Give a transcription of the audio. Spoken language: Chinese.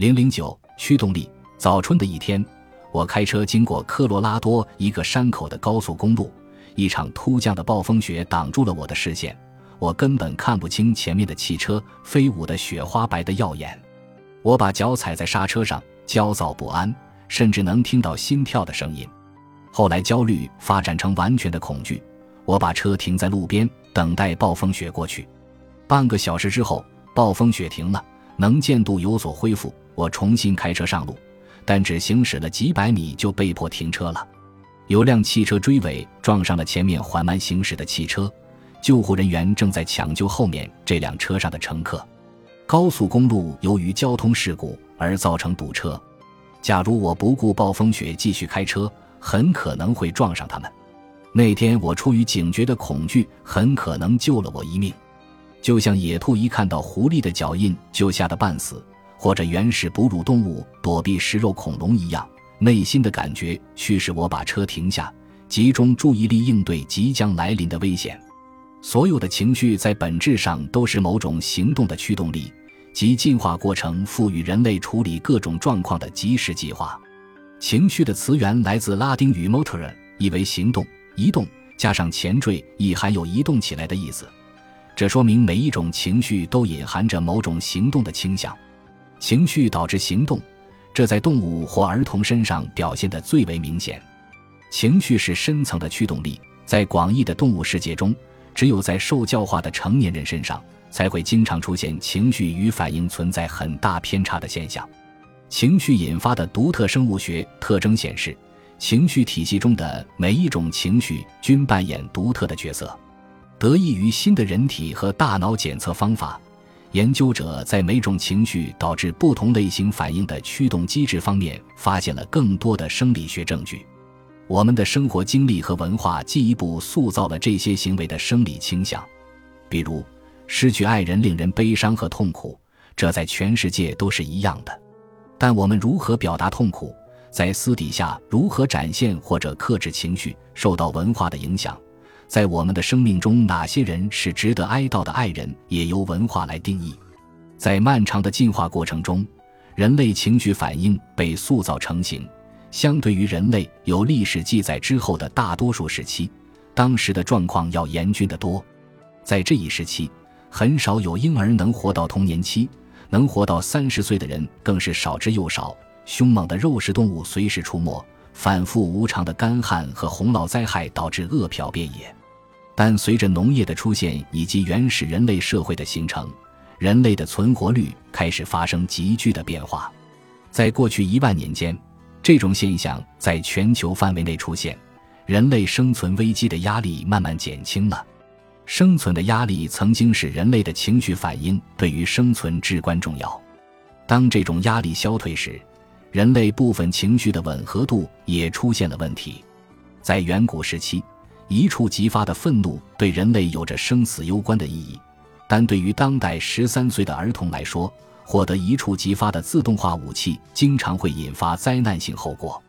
零零九驱动力。早春的一天，我开车经过科罗拉多一个山口的高速公路，一场突降的暴风雪挡住了我的视线，我根本看不清前面的汽车，飞舞的雪花白的耀眼。我把脚踩在刹车上，焦躁不安，甚至能听到心跳的声音。后来焦虑发展成完全的恐惧，我把车停在路边，等待暴风雪过去。半个小时之后，暴风雪停了，能见度有所恢复，我重新开车上路。但只行驶了几百米就被迫停车了，有辆汽车追尾撞上了前面缓慢行驶的汽车，救护人员正在抢救后面这辆车上的乘客。高速公路由于交通事故而造成堵车，假如我不顾暴风雪继续开车，很可能会撞上他们。那天我出于警觉的恐惧，很可能救了我一命，就像野兔一看到狐狸的脚印就吓得半死。或者原始哺乳动物躲避食肉恐龙一样，内心的感觉驱使我把车停下，集中注意力应对即将来临的危险。所有的情绪在本质上都是某种行动的驱动力，即进化过程赋予人类处理各种状况的及时计划。情绪的词源来自拉丁语 “motor”，意为行动、移动，加上前缀亦含有移动起来的意思。这说明每一种情绪都隐含着某种行动的倾向。情绪导致行动，这在动物或儿童身上表现得最为明显。情绪是深层的驱动力，在广义的动物世界中，只有在受教化的成年人身上才会经常出现情绪与反应存在很大偏差的现象。情绪引发的独特生物学特征显示，情绪体系中的每一种情绪均扮演独特的角色。得益于新的人体和大脑检测方法。研究者在每种情绪导致不同类型反应的驱动机制方面发现了更多的生理学证据。我们的生活经历和文化进一步塑造了这些行为的生理倾向。比如，失去爱人令人悲伤和痛苦，这在全世界都是一样的。但我们如何表达痛苦，在私底下如何展现或者克制情绪，受到文化的影响。在我们的生命中，哪些人是值得哀悼的爱人，也由文化来定义。在漫长的进化过程中，人类情绪反应被塑造成型。相对于人类有历史记载之后的大多数时期，当时的状况要严峻得多。在这一时期，很少有婴儿能活到童年期，能活到三十岁的人更是少之又少。凶猛的肉食动物随时出没，反复无常的干旱和洪涝灾害导致饿殍遍野。但随着农业的出现以及原始人类社会的形成，人类的存活率开始发生急剧的变化。在过去一万年间，这种现象在全球范围内出现，人类生存危机的压力慢慢减轻了。生存的压力曾经使人类的情绪反应对于生存至关重要。当这种压力消退时，人类部分情绪的吻合度也出现了问题。在远古时期。一触即发的愤怒对人类有着生死攸关的意义，但对于当代十三岁的儿童来说，获得一触即发的自动化武器经常会引发灾难性后果。